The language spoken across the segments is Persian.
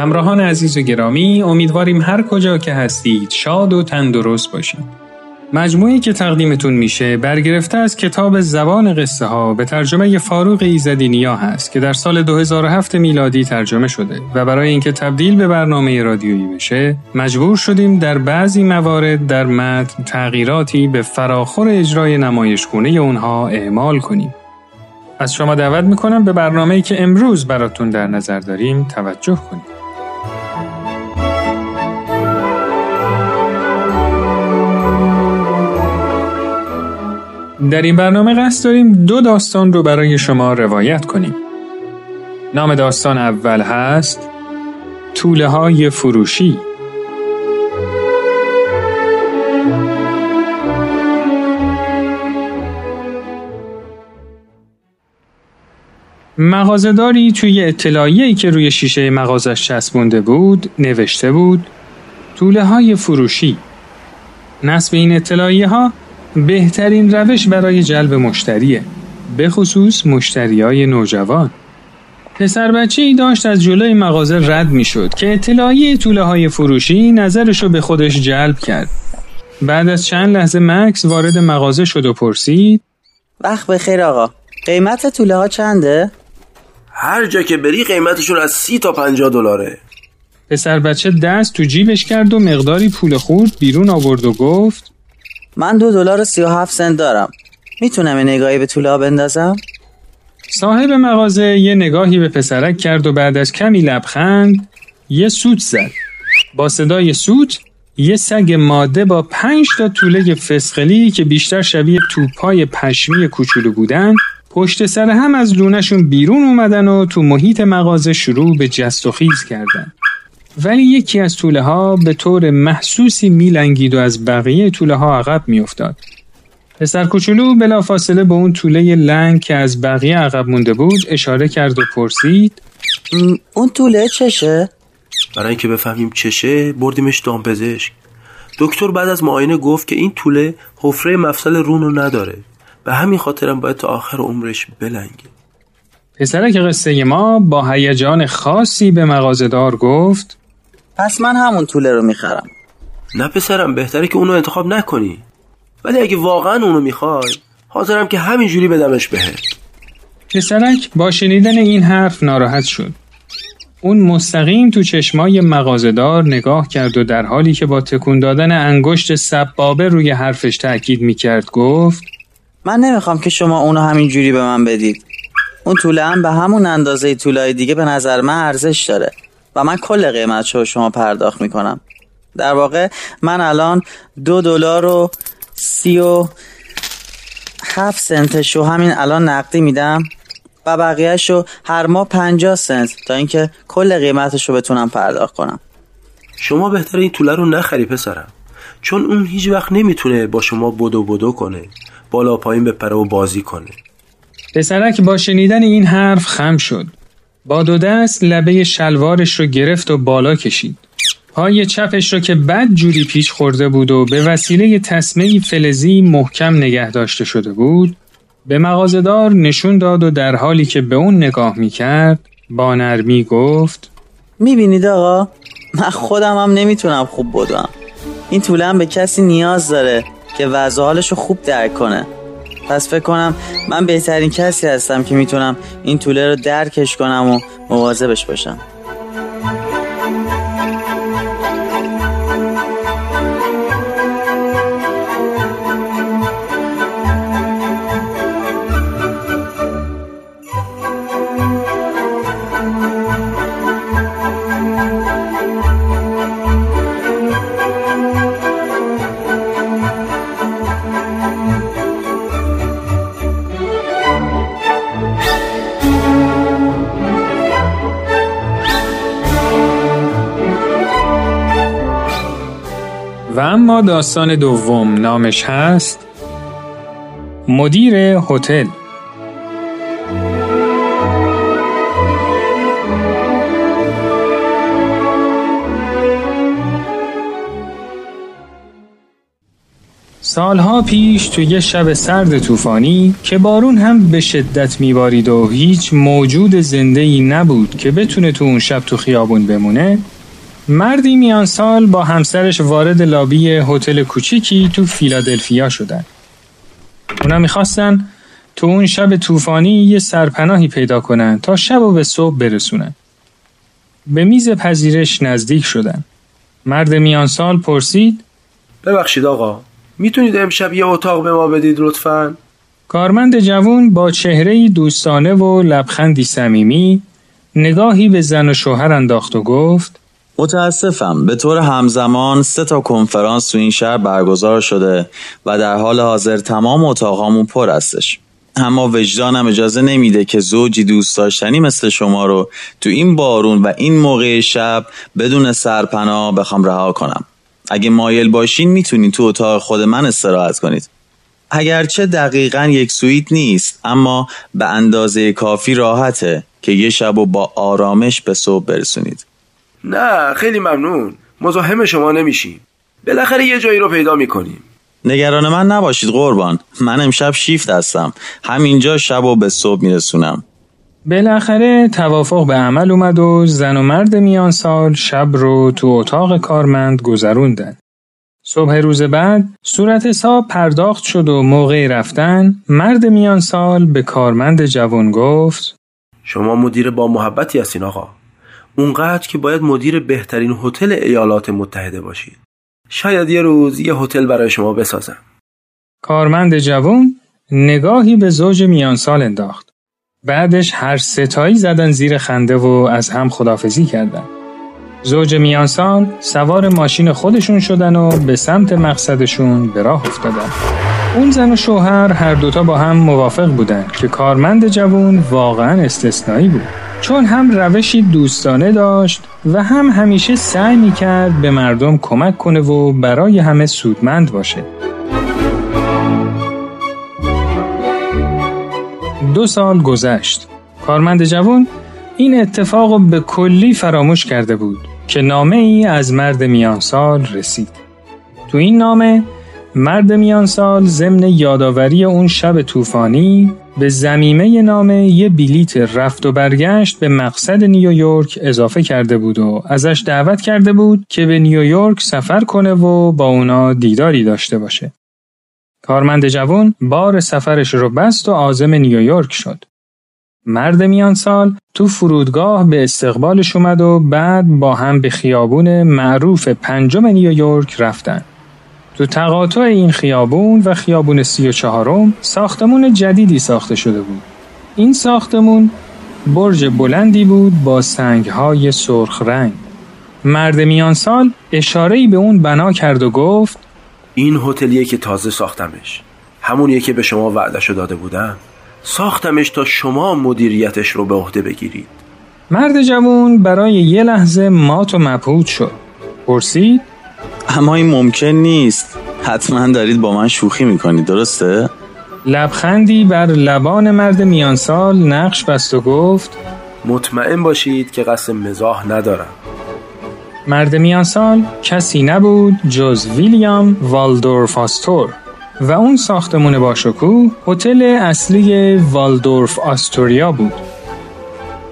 همراهان عزیز و گرامی امیدواریم هر کجا که هستید شاد و تندرست باشید. مجموعی که تقدیمتون میشه برگرفته از کتاب زبان قصه ها به ترجمه فاروق ایزدی نیا هست که در سال 2007 میلادی ترجمه شده و برای اینکه تبدیل به برنامه رادیویی بشه مجبور شدیم در بعضی موارد در متن تغییراتی به فراخور اجرای نمایشگونه اونها اعمال کنیم. از شما دعوت می‌کنم به برنامه‌ای که امروز براتون در نظر داریم توجه کنید. در این برنامه قصد داریم دو داستان رو برای شما روایت کنیم. نام داستان اول هست طوله های فروشی مغازداری توی اطلاعیه‌ای که روی شیشه مغازش چسبونده بود نوشته بود طوله های فروشی نصب این اطلاعیه ها بهترین روش برای جلب مشتریه. به خصوص مشتری های نوجوان. پسر بچه ای داشت از جلوی مغازه رد می شد که اطلاعیه طوله های فروشی نظرشو به خودش جلب کرد. بعد از چند لحظه مکس وارد مغازه شد و پرسید وقت بخیر آقا. قیمت طوله ها چنده؟ هر جا که بری قیمتشون از سی تا پنجاه دلاره. پسر بچه دست تو جیبش کرد و مقداری پول خورد بیرون آورد و گفت من دو دلار و سی و هفت سنت دارم می‌تونم یه نگاهی به طوله ها بندازم؟ صاحب مغازه یه نگاهی به پسرک کرد و بعد از کمی لبخند یه سوت زد با صدای سوت یه سگ ماده با پنج تا طوله فسخلی که بیشتر شبیه توپای پشمی کوچولو بودن پشت سر هم از لونشون بیرون اومدن و تو محیط مغازه شروع به جست و خیز کردن. ولی یکی از طوله ها به طور محسوسی میلنگید و از بقیه طوله ها عقب میافتاد. پسر کوچولو بلا فاصله به اون طوله لنگ که از بقیه عقب مونده بود اشاره کرد و پرسید اون طوله چشه؟ برای اینکه بفهمیم چشه بردیمش دامپزشک دکتر بعد از معاینه گفت که این طوله حفره مفصل رونو نداره به همین خاطرم باید تا آخر عمرش بلنگه پسرک قصه ما با هیجان خاصی به مغازهدار گفت پس من همون طوله رو می‌خرم. نه پسرم بهتره که اونو انتخاب نکنی. ولی اگه واقعا اونو می‌خوای حاضرم که همینجوری بدمش بهت پسرک با شنیدن این حرف ناراحت شد. اون مستقیم تو چشمای مغازهدار نگاه کرد و در حالی که با تکون دادن انگشت سبابه روی حرفش تاکید می‌کرد گفت من نمی‌خوام که شما اونو همینجوری به من بدید. اون طوله هم به همون اندازه طولای دیگه به نظر من ارزش داره. و من کل قیمت رو شما پرداخت می‌کنم. در واقع من الان دو دلار و سی و هفت سنتش رو همین الان نقدی میدم و بقیهش رو هر ماه پنجاه سنت تا اینکه کل قیمتش رو بتونم پرداخت کنم. شما بهتر این طوله رو نخری پسرم. چون اون هیچ وقت نمی‌تونه با شما بدو بدو کنه بالا پایین بپره و بازی کنه. پسرک با شنیدن این حرف خم شد. با دو دست لبه شلوارش رو گرفت و بالا کشید. پای چپش رو که بد جوری پیچ خورده بود و به وسیله تسمه فلزی محکم نگه داشته شده بود به مغازدار نشون داد و در حالی که به اون نگاه می‌کرد با نرمی گفت می‌بینید آقا؟ من خودم هم نمی‌تونم خوب بدوم این طوله هم به کسی نیاز داره که وضع رو خوب درک کنه. پس فکر کنم من بهترین کسی هستم که می‌تونم این طوله رو درکش کنم و مواظبش باشم. داستان دوم نامش هست مدیر هتل. سالها پیش تو یه شب سرد طوفانی که بارون هم به شدت میبارید و هیچ موجود زنده ای نبود که بتونه تو اون شب تو خیابون بمونه مردی میان سال با همسرش وارد لابی هتل کوچیکی تو فیلادلفیا شدن. اونا می‌خواستن تو اون شب طوفانی یه سرپناهی پیدا کنن تا شب و به صبح برسونن. به میز پذیرش نزدیک شدن. مرد میان سال پرسید ببخشید آقا می‌تونید امشب یه اتاق به ما بدید لطفا؟ کارمند جوون با چهره دوستانه و لبخندی صمیمی نگاهی به زن و شوهر انداخت و گفت متاسفم. به طور همزمان سه تا کنفرانس تو این شهر برگزار شده و در حال حاضر تمام اتاقامون پر هستش. اما وجدانم اجازه نمیده که زوجی دوست داشتنی مثل شما رو تو این بارون و این موقع شب بدون سرپناه بخوام رها کنم. اگه مایل باشین می‌تونین تو اتاق خود من استراحت کنید. اگرچه دقیقا یک سویت نیست اما به اندازه کافی راحته که یه شب و با آرامش به صبح برسونید. نه خیلی ممنون. مزاحم شما نمیشیم بالاخره یه جایی رو پیدا می‌کنیم. نگران من نباشید قربان. من امشب شیفت هستم. همینجا شب و به صبح میرسونم. بالاخره توافق به عمل اومد و زن و مرد میان سال شب رو تو اتاق کارمند گذروندن. صبح روز بعد صورت حساب پرداخت شد و موقع رفتن مرد میان سال به کارمند جوان گفت شما مدیر با محبتی هستین آقا. اونقدر که باید مدیر بهترین هتل ایالات متحده باشید شاید یه روز یه هتل برای شما بسازم کارمند جوان نگاهی به زوج میان سال انداخت. بعدش هر ستایی زدن زیر خنده و از هم خدافزی کردن. زوج میانسال سوار ماشین خودشون شدن و به سمت مقصدشون به راه افتادن. اون زن و شوهر هر دوتا با هم موافق بودن که کارمند جوون واقعا استثنایی بود. چون هم روشی دوستانه داشت و هم همیشه سعی می‌کرد به مردم کمک کنه و برای همه سودمند باشه. دو سال گذشت. کارمند جوان این اتفاق به کلی فراموش کرده بود که نامه ای از مرد میانسال رسید. تو این نامه مرد میانسال ضمن یادآوری اون شب طوفانی به زمیمه نامه یه بلیت رفت و برگشت به مقصد نیویورک اضافه کرده بود و ازش دعوت کرده بود که به نیویورک سفر کنه و با اونا دیداری داشته باشه. کارمند جوان بار سفرش رو بست و عازم نیویورک شد. مرد میان سال تو فرودگاه به استقبالش اومد و بعد با هم به خیابون معروف پنجم نیویورک رفتن. تو تقاطع این خیابون و خیابون سی و چهارم ساختمون جدیدی ساخته شده بود. این ساختمون برج بلندی بود با سنگهای سرخ رنگ. مرد میان سال اشارهی به اون بنا کرد و گفت این هتلیه که تازه ساختمش همونیه که به شما وعدشو داده بودم ساختمش تا شما مدیریتش رو به عهده بگیرید مرد جوون برای یه لحظه مات و مبهوت شد پرسید اما این ممکن نیست حتما دارید با من شوخی می‌کنید درسته؟ لبخندی بر لبان مرد میانسال نقش بست و گفت مطمئن باشید که قصد مزاح ندارم مرد میانسال کسی نبود جز ویلیام والدورف آستور و اون ساختمون باشکوه هتل اصلی والدورف آستوریا بود.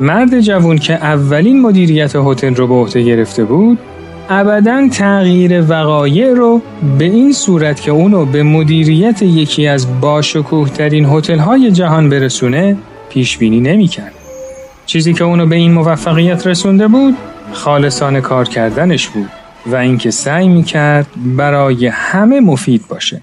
مرد جوون که اولین مدیریت هتل رو به عهده گرفته بود ابدا تغییر وقایع رو به این صورت که اونو به مدیریت یکی از باشکوه ترین هتل های جهان برسونه پیش بینی نمی‌کرد. چیزی که اونو به این موفقیت رسونده بود خالصانه کار کردنش بود و اینکه سعی می‌کرد برای همه مفید باشه.